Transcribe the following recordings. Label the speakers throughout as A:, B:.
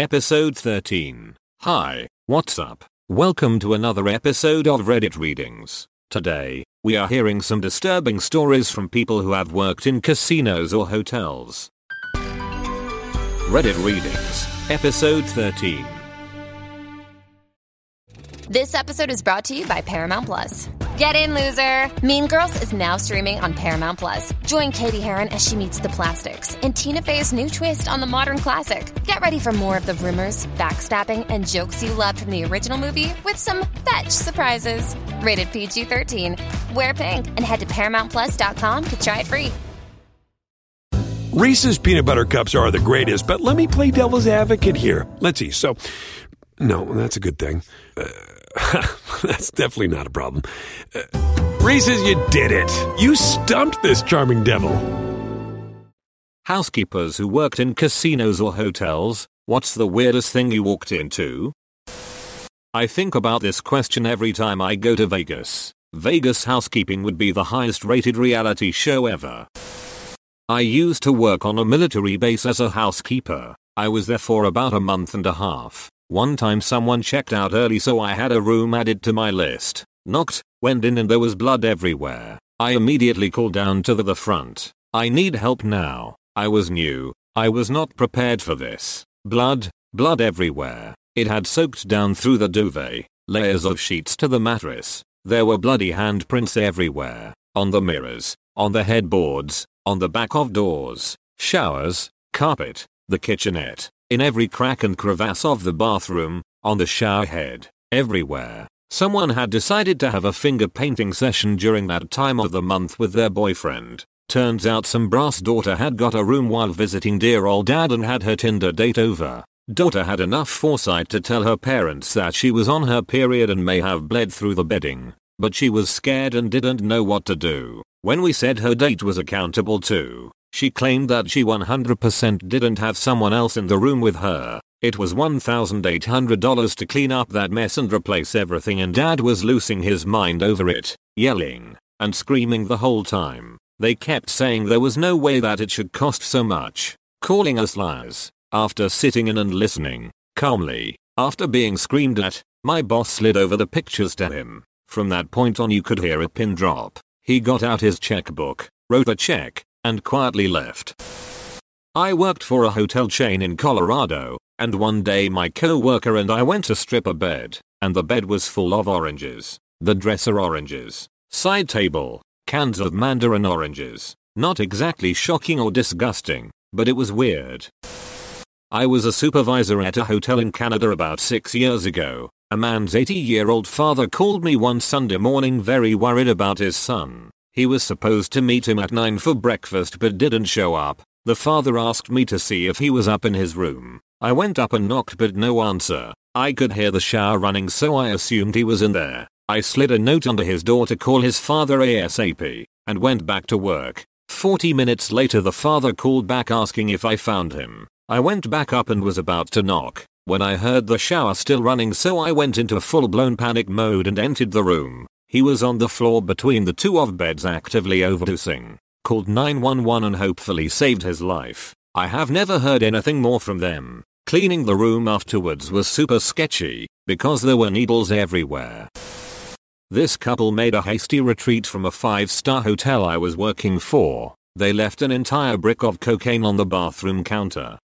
A: Episode 13. Hi, what's up? Welcome to another episode of Reddit Readings. Today, we are hearing some disturbing stories from people who have worked in casinos or hotels. Reddit Readings, Episode 13.
B: This episode is brought to you by Paramount Plus. Get in, loser! Mean Girls is now streaming on Paramount Plus. Join Cady Heron as she meets the plastics in Tina Fey's new twist on the modern classic. Get ready for more of the rumors, backstabbing, and jokes you loved from the original movie with some fetch surprises. Rated PG 13. Wear pink and head to ParamountPlus.com to try it free.
C: Reese's peanut butter cups are the greatest, but let me play devil's advocate here. Let's see. So, no, that's a good thing. Uh, that's definitely not a problem. Uh, Reese's, you did it. You stumped this charming devil.
A: Housekeepers who worked in casinos or hotels, what's the weirdest thing you walked into? I think about this question every time I go to Vegas. Vegas housekeeping would be the highest rated reality show ever. I used to work on a military base as a housekeeper. I was there for about a month and a half. One time someone checked out early so I had a room added to my list. Knocked, went in and there was blood everywhere. I immediately called down to the, the front. I need help now. I was new. I was not prepared for this. Blood, blood everywhere. It had soaked down through the duvet, layers of sheets to the mattress. There were bloody handprints everywhere. On the mirrors, on the headboards, on the back of doors, showers, carpet, the kitchenette, in every crack and crevasse of the bathroom, on the shower head, everywhere. Someone had decided to have a finger painting session during that time of the month with their boyfriend. Turns out some brass daughter had got a room while visiting dear old dad and had her Tinder date over. Daughter had enough foresight to tell her parents that she was on her period and may have bled through the bedding, but she was scared and didn't know what to do. When we said her date was accountable too, she claimed that she 100% didn't have someone else in the room with her. It was $1,800 to clean up that mess and replace everything and dad was losing his mind over it, yelling and screaming the whole time. They kept saying there was no way that it should cost so much, calling us liars. After sitting in and listening, calmly, after being screamed at, my boss slid over the pictures to him. From that point on you could hear a pin drop. He got out his checkbook, wrote a check, and quietly left. I worked for a hotel chain in Colorado, and one day my co-worker and I went to strip a bed, and the bed was full of oranges. The dresser oranges. Side table, cans of mandarin oranges. Not exactly shocking or disgusting, but it was weird. I was a supervisor at a hotel in Canada about 6 years ago. A man's 80 year old father called me one Sunday morning very worried about his son. He was supposed to meet him at 9 for breakfast but didn't show up. The father asked me to see if he was up in his room. I went up and knocked but no answer. I could hear the shower running so I assumed he was in there. I slid a note under his door to call his father ASAP and went back to work. 40 minutes later the father called back asking if I found him. I went back up and was about to knock when I heard the shower still running so I went into full blown panic mode and entered the room. He was on the floor between the two of beds actively overdosing. Called 911 and hopefully saved his life. I have never heard anything more from them. Cleaning the room afterwards was super sketchy because there were needles everywhere. This couple made a hasty retreat from a 5-star hotel I was working for. They left an entire brick of cocaine on the bathroom counter.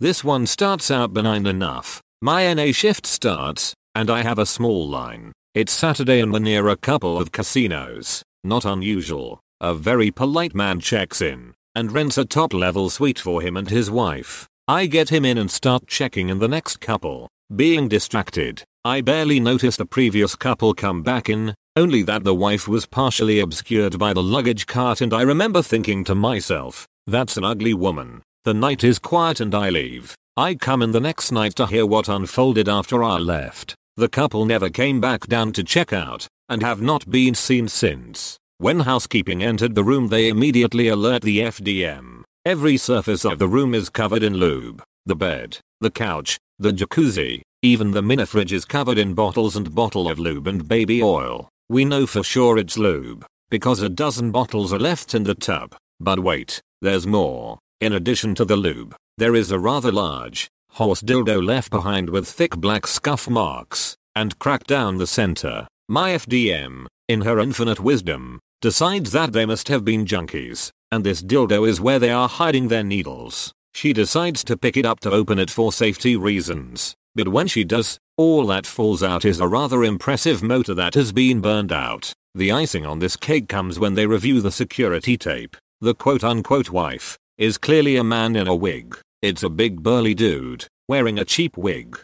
A: This one starts out benign enough. My NA shift starts, and I have a small line. It's Saturday and we're near a couple of casinos. Not unusual. A very polite man checks in and rents a top level suite for him and his wife. I get him in and start checking in the next couple. Being distracted, I barely noticed the previous couple come back in, only that the wife was partially obscured by the luggage cart and I remember thinking to myself, that's an ugly woman. The night is quiet and I leave. I come in the next night to hear what unfolded after I left. The couple never came back down to check out and have not been seen since. When housekeeping entered the room they immediately alert the FDM. Every surface of the room is covered in lube. The bed, the couch, the jacuzzi, even the mini fridge is covered in bottles and bottle of lube and baby oil. We know for sure it's lube because a dozen bottles are left in the tub. But wait, there's more. In addition to the lube, there is a rather large, Horse dildo left behind with thick black scuff marks, and cracked down the center. My FDM, in her infinite wisdom, decides that they must have been junkies, and this dildo is where they are hiding their needles. She decides to pick it up to open it for safety reasons, but when she does, all that falls out is a rather impressive motor that has been burned out. The icing on this cake comes when they review the security tape. The quote unquote wife is clearly a man in a wig. It's a big burly dude wearing a cheap wig.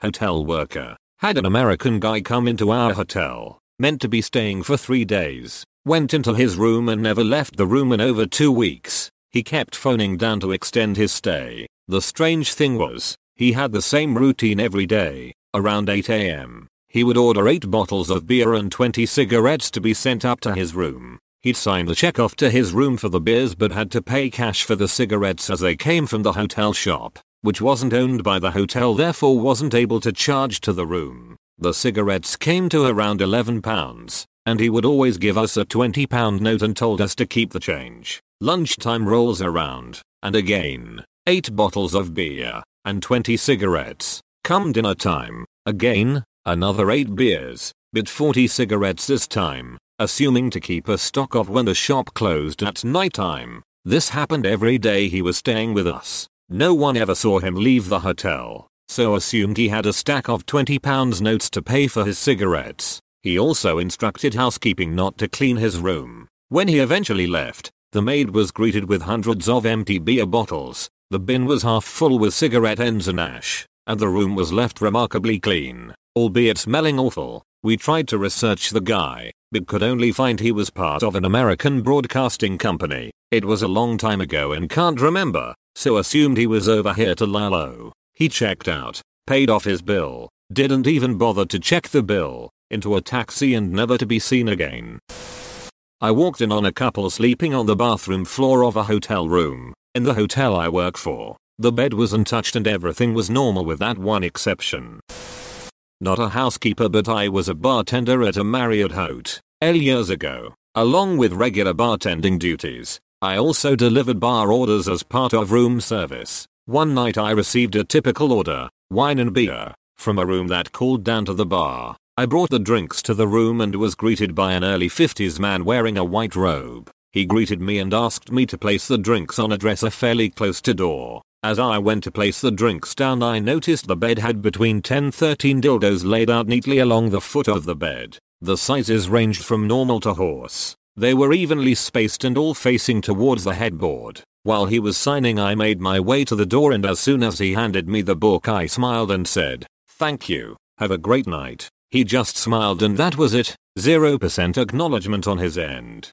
A: Hotel worker had an American guy come into our hotel, meant to be staying for three days, went into his room and never left the room in over two weeks. He kept phoning down to extend his stay. The strange thing was, he had the same routine every day. Around 8 am, he would order 8 bottles of beer and 20 cigarettes to be sent up to his room. He'd sign the check off to his room for the beers but had to pay cash for the cigarettes as they came from the hotel shop, which wasn't owned by the hotel therefore wasn't able to charge to the room. The cigarettes came to around 11 pounds, and he would always give us a 20 pound note and told us to keep the change. Lunchtime rolls around, and again, 8 bottles of beer, and 20 cigarettes. Come dinner time, again, another 8 beers, but 40 cigarettes this time, assuming to keep a stock of when the shop closed at night time. This happened every day he was staying with us. No one ever saw him leave the hotel, so assumed he had a stack of 20 pounds notes to pay for his cigarettes. He also instructed housekeeping not to clean his room. When he eventually left, the maid was greeted with hundreds of empty beer bottles, the bin was half full with cigarette ends and ash, and the room was left remarkably clean, albeit smelling awful. We tried to research the guy, but could only find he was part of an American broadcasting company. It was a long time ago and can't remember, so assumed he was over here to Lalo. He checked out, paid off his bill, didn't even bother to check the bill, into a taxi and never to be seen again. I walked in on a couple sleeping on the bathroom floor of a hotel room. In the hotel I work for, the bed was untouched and everything was normal with that one exception. Not a housekeeper but I was a bartender at a Marriott Hotel years ago. Along with regular bartending duties, I also delivered bar orders as part of room service. One night I received a typical order, wine and beer, from a room that called down to the bar. I brought the drinks to the room and was greeted by an early 50s man wearing a white robe. He greeted me and asked me to place the drinks on a dresser fairly close to door. As I went to place the drinks down I noticed the bed had between 10-13 dildos laid out neatly along the foot of the bed. The sizes ranged from normal to horse. They were evenly spaced and all facing towards the headboard. While he was signing I made my way to the door and as soon as he handed me the book I smiled and said, thank you, have a great night. He just smiled and that was it, 0% acknowledgement on his end.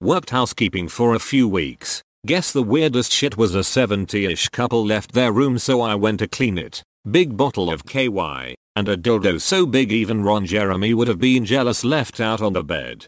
A: Worked housekeeping for a few weeks. Guess the weirdest shit was a 70-ish couple left their room so I went to clean it. Big bottle of KY, and a dildo so big even Ron Jeremy would have been jealous left out on the bed.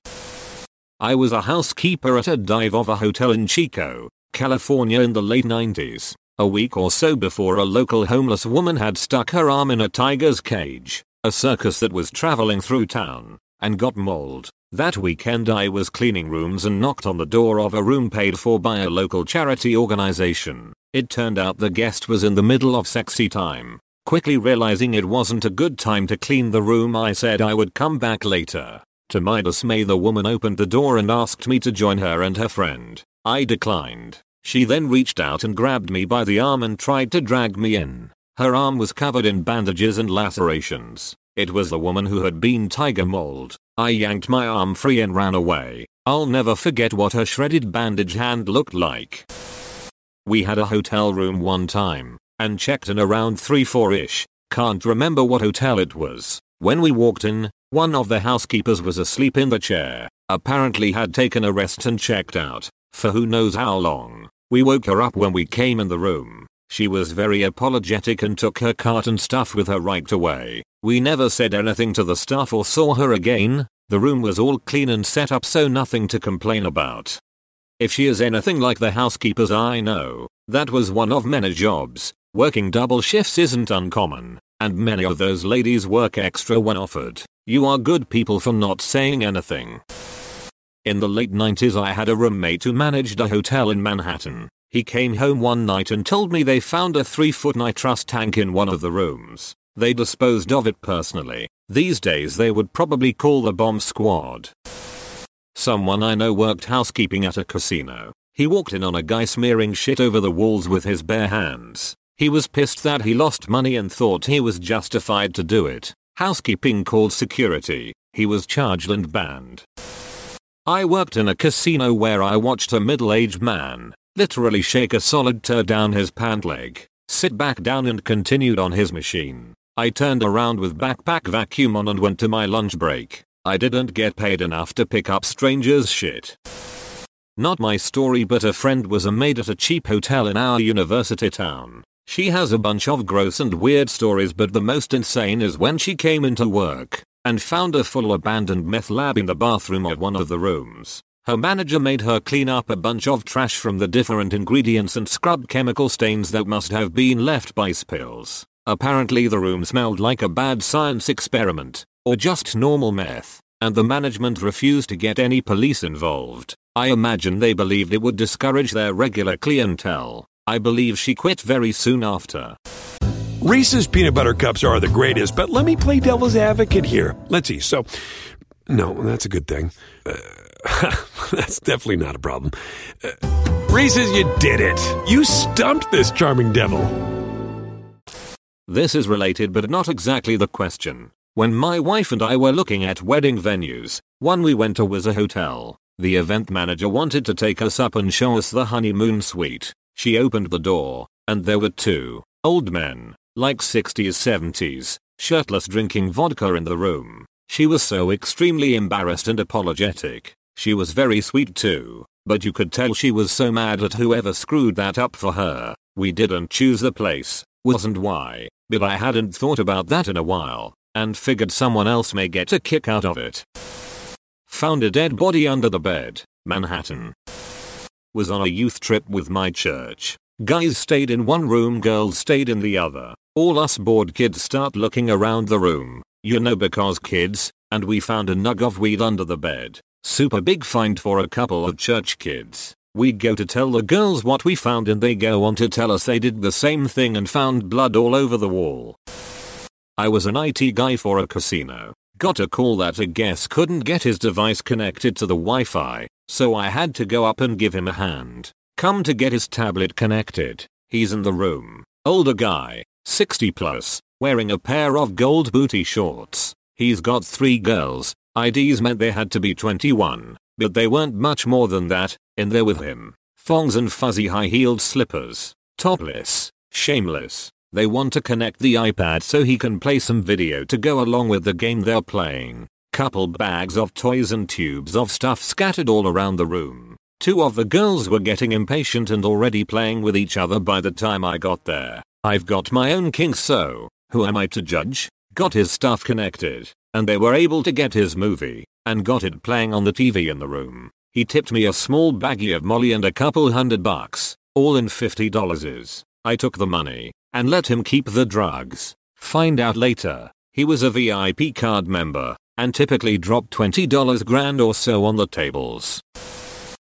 A: I was a housekeeper at a dive of a hotel in Chico, California in the late 90s. A week or so before a local homeless woman had stuck her arm in a tiger's cage, a circus that was traveling through town, and got mauled. That weekend I was cleaning rooms and knocked on the door of a room paid for by a local charity organization. It turned out the guest was in the middle of sexy time. Quickly realizing it wasn't a good time to clean the room I said I would come back later. To my dismay the woman opened the door and asked me to join her and her friend. I declined. She then reached out and grabbed me by the arm and tried to drag me in. Her arm was covered in bandages and lacerations. It was the woman who had been tiger mauled. I yanked my arm free and ran away. I'll never forget what her shredded bandage hand looked like. We had a hotel room one time and checked in around 3-4ish. Can't remember what hotel it was. When we walked in, one of the housekeepers was asleep in the chair. Apparently had taken a rest and checked out for who knows how long. We woke her up when we came in the room. She was very apologetic and took her cart and stuff with her right away. We never said anything to the staff or saw her again. The room was all clean and set up so nothing to complain about. If she is anything like the housekeepers I know, that was one of many jobs. Working double shifts isn't uncommon, and many of those ladies work extra when offered. You are good people for not saying anything. In the late 90s I had a roommate who managed a hotel in Manhattan. He came home one night and told me they found a 3 foot nitrous tank in one of the rooms. They disposed of it personally. These days they would probably call the bomb squad. Someone I know worked housekeeping at a casino. He walked in on a guy smearing shit over the walls with his bare hands. He was pissed that he lost money and thought he was justified to do it. Housekeeping called security. He was charged and banned. I worked in a casino where I watched a middle-aged man literally shake a solid turd down his pant leg, sit back down and continued on his machine. I turned around with backpack vacuum on and went to my lunch break. I didn't get paid enough to pick up strangers shit. Not my story but a friend was a maid at a cheap hotel in our university town. She has a bunch of gross and weird stories but the most insane is when she came into work and found a full abandoned meth lab in the bathroom of one of the rooms. Her manager made her clean up a bunch of trash from the different ingredients and scrub chemical stains that must have been left by spills. Apparently the room smelled like a bad science experiment, or just normal meth, and the management refused to get any police involved. I imagine they believed it would discourage their regular clientele. I believe she quit very soon after.
C: Reese's peanut butter cups are the greatest, but let me play devil's advocate here. Let's see. So, no, that's a good thing. Uh, that's definitely not a problem. Uh, Reese's, you did it. You stumped this charming devil.
A: This is related but not exactly the question. When my wife and I were looking at wedding venues, one we went to was a hotel. The event manager wanted to take us up and show us the honeymoon suite. She opened the door, and there were two old men, like 60s 70s, shirtless drinking vodka in the room. She was so extremely embarrassed and apologetic. She was very sweet too, but you could tell she was so mad at whoever screwed that up for her. We didn't choose the place, wasn't why, but I hadn't thought about that in a while, and figured someone else may get a kick out of it. Found a dead body under the bed, Manhattan. Was on a youth trip with my church. Guys stayed in one room, girls stayed in the other. All us bored kids start looking around the room, you know because kids, and we found a nug of weed under the bed. Super big find for a couple of church kids. We go to tell the girls what we found and they go on to tell us they did the same thing and found blood all over the wall. I was an IT guy for a casino. Got a call that a guest couldn't get his device connected to the Wi-Fi, so I had to go up and give him a hand. Come to get his tablet connected. He's in the room. Older guy, 60 plus, wearing a pair of gold booty shorts. He's got three girls, IDs meant they had to be 21, but they weren't much more than that, in there with him. Thongs and fuzzy high-heeled slippers. Topless. Shameless. They want to connect the iPad so he can play some video to go along with the game they're playing. Couple bags of toys and tubes of stuff scattered all around the room. Two of the girls were getting impatient and already playing with each other by the time I got there. I've got my own kinks so, who am I to judge? Got his stuff connected and they were able to get his movie, and got it playing on the TV in the room. He tipped me a small baggie of molly and a couple hundred bucks, all in $50. I took the money, and let him keep the drugs. Find out later, he was a VIP card member, and typically dropped $20 grand or so on the tables.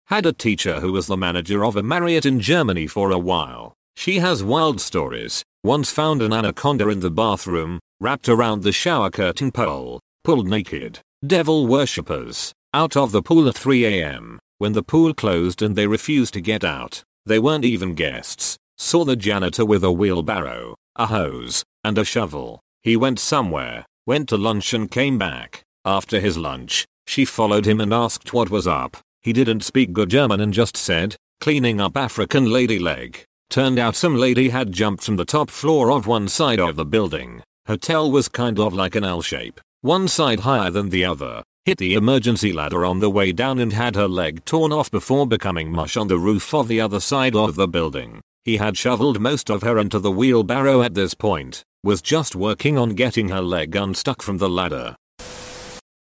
A: Had a teacher who was the manager of a Marriott in Germany for a while. She has wild stories, once found an anaconda in the bathroom, wrapped around the shower curtain pole, pulled naked, devil worshippers, out of the pool at 3am, when the pool closed and they refused to get out. They weren't even guests. Saw the janitor with a wheelbarrow, a hose, and a shovel. He went somewhere, went to lunch and came back. After his lunch, she followed him and asked what was up. He didn't speak good German and just said, cleaning up African lady leg. Turned out some lady had jumped from the top floor of one side of the building. Hotel was kind of like an L shape, one side higher than the other. Hit the emergency ladder on the way down and had her leg torn off before becoming mush on the roof of the other side of the building. He had shoveled most of her into the wheelbarrow at this point, was just working on getting her leg unstuck from the ladder.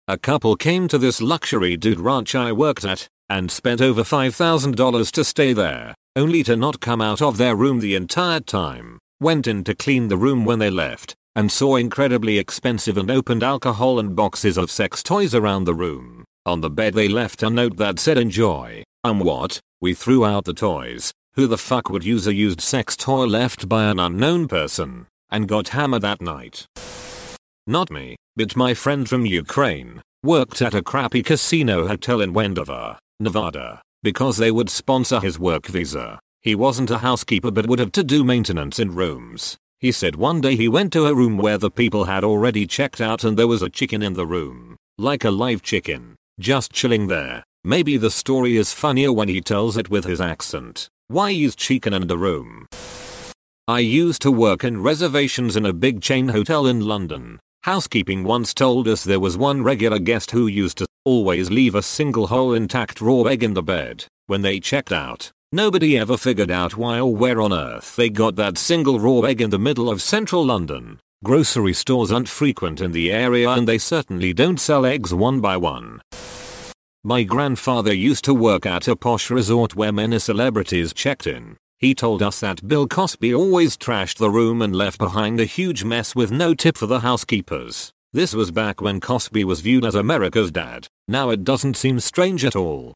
A: A couple came to this luxury dude ranch I worked at, and spent over $5,000 to stay there only to not come out of their room the entire time. Went in to clean the room when they left, and saw incredibly expensive and opened alcohol and boxes of sex toys around the room. On the bed they left a note that said enjoy. Um what? We threw out the toys. Who the fuck would use a used sex toy left by an unknown person and got hammered that night? Not me, but my friend from Ukraine worked at a crappy casino hotel in Wendover, Nevada, because they would sponsor his work visa. He wasn't a housekeeper but would have to do maintenance in rooms. He said one day he went to a room where the people had already checked out and there was a chicken in the room. Like a live chicken. Just chilling there. Maybe the story is funnier when he tells it with his accent. Why use chicken in the room? I used to work in reservations in a big chain hotel in London. Housekeeping once told us there was one regular guest who used to always leave a single whole intact raw egg in the bed when they checked out. Nobody ever figured out why or where on earth they got that single raw egg in the middle of central London. Grocery stores aren't frequent in the area and they certainly don't sell eggs one by one. My grandfather used to work at a posh resort where many celebrities checked in. He told us that Bill Cosby always trashed the room and left behind a huge mess with no tip for the housekeepers. This was back when Cosby was viewed as America's dad. Now it doesn't seem strange at all.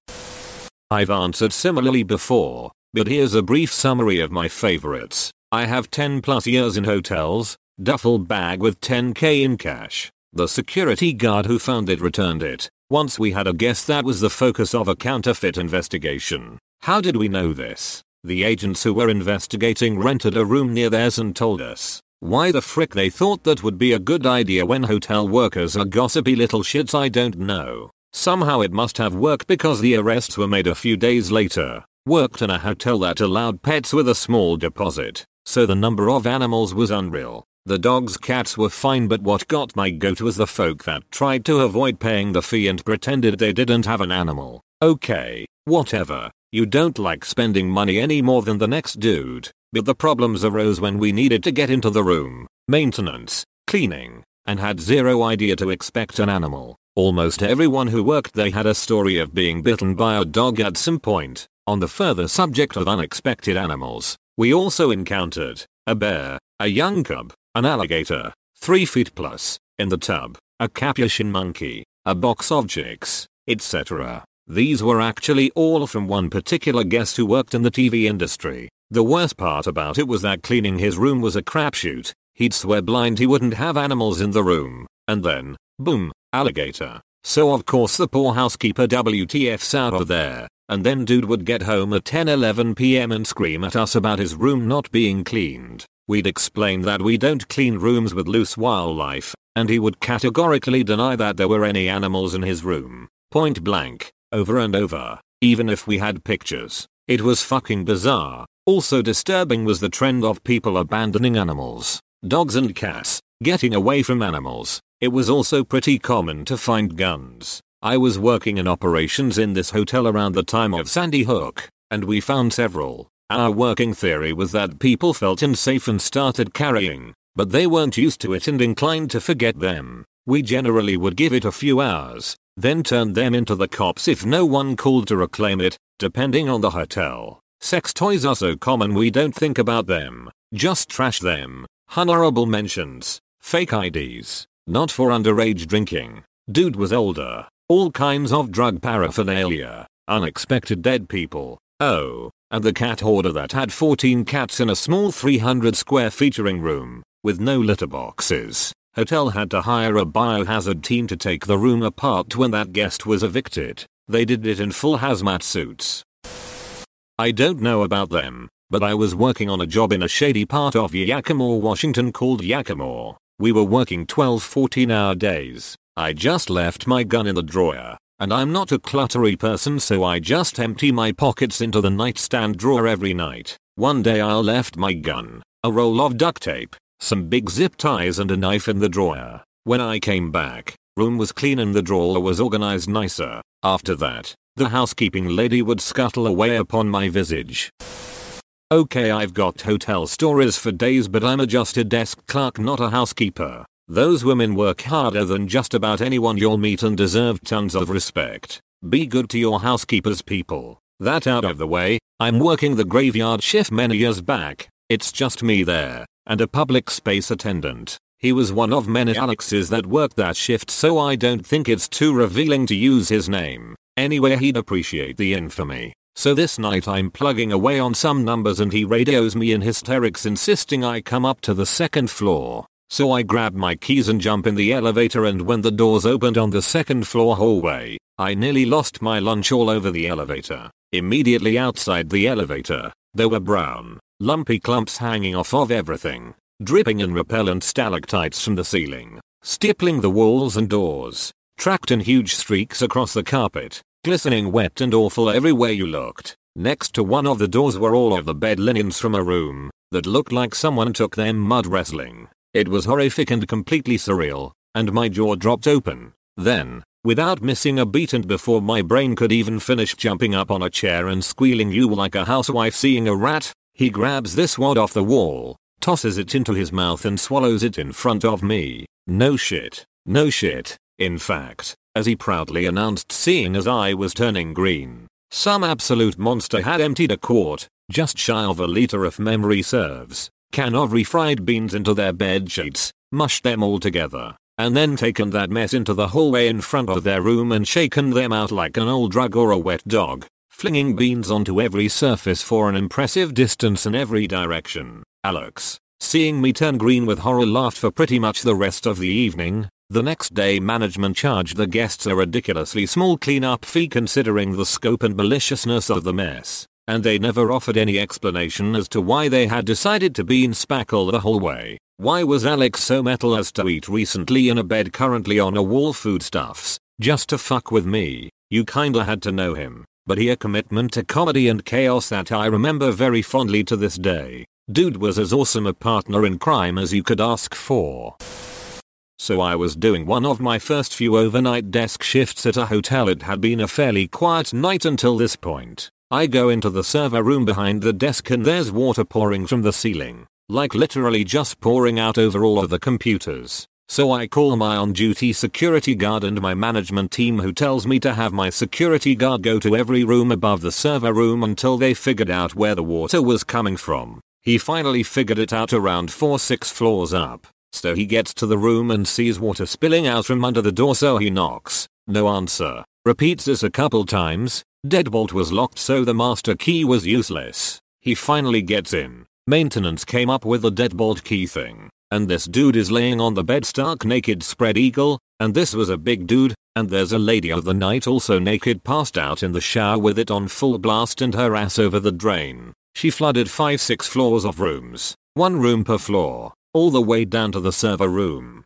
A: I've answered similarly before, but here's a brief summary of my favorites. I have 10 plus years in hotels, duffel bag with 10k in cash. The security guard who found it returned it. Once we had a guess that was the focus of a counterfeit investigation. How did we know this? The agents who were investigating rented a room near theirs and told us. Why the frick they thought that would be a good idea when hotel workers are gossipy little shits I don't know. Somehow it must have worked because the arrests were made a few days later. Worked in a hotel that allowed pets with a small deposit, so the number of animals was unreal. The dogs cats were fine but what got my goat was the folk that tried to avoid paying the fee and pretended they didn't have an animal. Okay, whatever. You don't like spending money any more than the next dude. But the problems arose when we needed to get into the room, maintenance, cleaning, and had zero idea to expect an animal. Almost everyone who worked there had a story of being bitten by a dog at some point. On the further subject of unexpected animals, we also encountered a bear, a young cub, an alligator, 3 feet plus, in the tub, a capuchin monkey, a box of chicks, etc. These were actually all from one particular guest who worked in the TV industry. The worst part about it was that cleaning his room was a crapshoot. He'd swear blind he wouldn't have animals in the room. And then, boom, alligator. So of course the poor housekeeper WTF's out of there. And then dude would get home at 10-11 pm and scream at us about his room not being cleaned. We'd explain that we don't clean rooms with loose wildlife, and he would categorically deny that there were any animals in his room. Point blank, over and over, even if we had pictures. It was fucking bizarre. Also disturbing was the trend of people abandoning animals, dogs and cats, getting away from animals. It was also pretty common to find guns. I was working in operations in this hotel around the time of Sandy Hook, and we found several. Our working theory was that people felt unsafe and started carrying, but they weren't used to it and inclined to forget them. We generally would give it a few hours, then turn them into the cops if no one called to reclaim it, depending on the hotel. Sex toys are so common we don't think about them, just trash them. Honorable mentions, fake IDs, not for underage drinking. Dude was older, all kinds of drug paraphernalia, unexpected dead people, oh, and the cat hoarder that had 14 cats in a small 300 square featuring room, with no litter boxes. Hotel had to hire a biohazard team to take the room apart when that guest was evicted. They did it in full hazmat suits. I don't know about them, but I was working on a job in a shady part of Yakima, Washington called Yakima. We were working 12 14 hour days. I just left my gun in the drawer. And I'm not a cluttery person so I just empty my pockets into the nightstand drawer every night. One day I left my gun, a roll of duct tape, some big zip ties and a knife in the drawer. When I came back, room was clean and the drawer was organized nicer. After that, the housekeeping lady would scuttle away upon my visage. Okay I've got hotel stories for days but I'm a just a desk clerk not a housekeeper. Those women work harder than just about anyone you'll meet and deserve tons of respect. Be good to your housekeepers people. That out of the way, I'm working the graveyard shift many years back. It's just me there, and a public space attendant. He was one of many Alexes that worked that shift so I don't think it's too revealing to use his name. Anyway he'd appreciate the infamy. So this night I'm plugging away on some numbers and he radios me in hysterics insisting I come up to the second floor. So I grab my keys and jump in the elevator and when the doors opened on the second floor hallway, I nearly lost my lunch all over the elevator. Immediately outside the elevator, there were brown, lumpy clumps hanging off of everything, dripping in repellent stalactites from the ceiling, stippling the walls and doors, tracked in huge streaks across the carpet, glistening wet and awful everywhere you looked. Next to one of the doors were all of the bed linens from a room that looked like someone took them mud wrestling. It was horrific and completely surreal, and my jaw dropped open. Then, without missing a beat and before my brain could even finish jumping up on a chair and squealing you like a housewife seeing a rat, he grabs this wad off the wall, tosses it into his mouth and swallows it in front of me. No shit. No shit. In fact, as he proudly announced seeing as I was turning green, some absolute monster had emptied a quart, just shy of a liter if memory serves, can of refried beans into their bed sheets, mushed them all together, and then taken that mess into the hallway in front of their room and shaken them out like an old rug or a wet dog, flinging beans onto every surface for an impressive distance in every direction. Alex, seeing me turn green with horror laughed for pretty much the rest of the evening. The next day management charged the guests a ridiculously small cleanup fee considering the scope and maliciousness of the mess and they never offered any explanation as to why they had decided to bean spackle the whole way. Why was Alex so metal as to eat recently in a bed currently on a wall foodstuffs, just to fuck with me? You kinda had to know him, but he a commitment to comedy and chaos that I remember very fondly to this day. Dude was as awesome a partner in crime as you could ask for. So I was doing one of my first few overnight desk shifts at a hotel. It had been a fairly quiet night until this point. I go into the server room behind the desk and there's water pouring from the ceiling. Like literally just pouring out over all of the computers. So I call my on-duty security guard and my management team who tells me to have my security guard go to every room above the server room until they figured out where the water was coming from. He finally figured it out around 4-6 floors up. So he gets to the room and sees water spilling out from under the door so he knocks. No answer. Repeats this a couple times. Deadbolt was locked so the master key was useless. He finally gets in. Maintenance came up with the deadbolt key thing. And this dude is laying on the bed stark naked spread eagle. And this was a big dude. And there's a lady of the night also naked passed out in the shower with it on full blast and her ass over the drain. She flooded 5-6 floors of rooms. One room per floor. All the way down to the server room.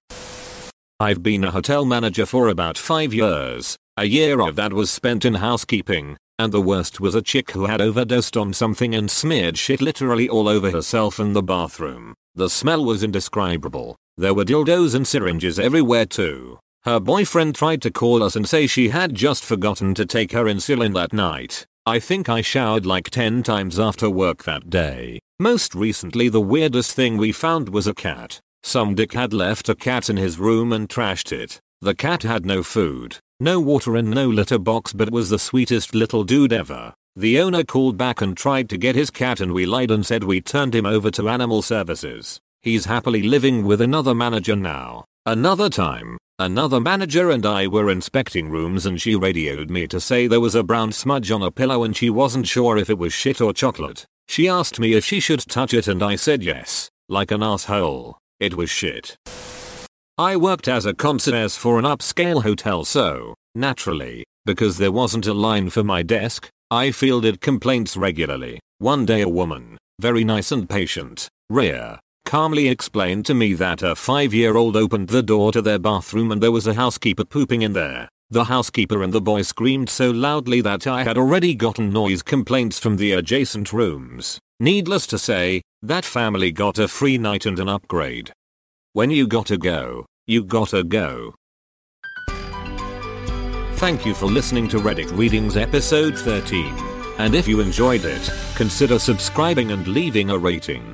A: I've been a hotel manager for about 5 years. A year of that was spent in housekeeping, and the worst was a chick who had overdosed on something and smeared shit literally all over herself in the bathroom. The smell was indescribable. There were dildos and syringes everywhere too. Her boyfriend tried to call us and say she had just forgotten to take her insulin that night. I think I showered like 10 times after work that day. Most recently the weirdest thing we found was a cat. Some dick had left a cat in his room and trashed it. The cat had no food, no water and no litter box but was the sweetest little dude ever. The owner called back and tried to get his cat and we lied and said we turned him over to animal services. He's happily living with another manager now. Another time, another manager and I were inspecting rooms and she radioed me to say there was a brown smudge on a pillow and she wasn't sure if it was shit or chocolate. She asked me if she should touch it and I said yes, like an asshole. It was shit. I worked as a concierge for an upscale hotel so, naturally, because there wasn't a line for my desk, I fielded complaints regularly. One day a woman, very nice and patient, Rhea, calmly explained to me that a 5-year-old opened the door to their bathroom and there was a housekeeper pooping in there. The housekeeper and the boy screamed so loudly that I had already gotten noise complaints from the adjacent rooms. Needless to say, that family got a free night and an upgrade. When you gotta go, you gotta go. Thank you for listening to Reddit Readings episode 13. And if you enjoyed it, consider subscribing and leaving a rating.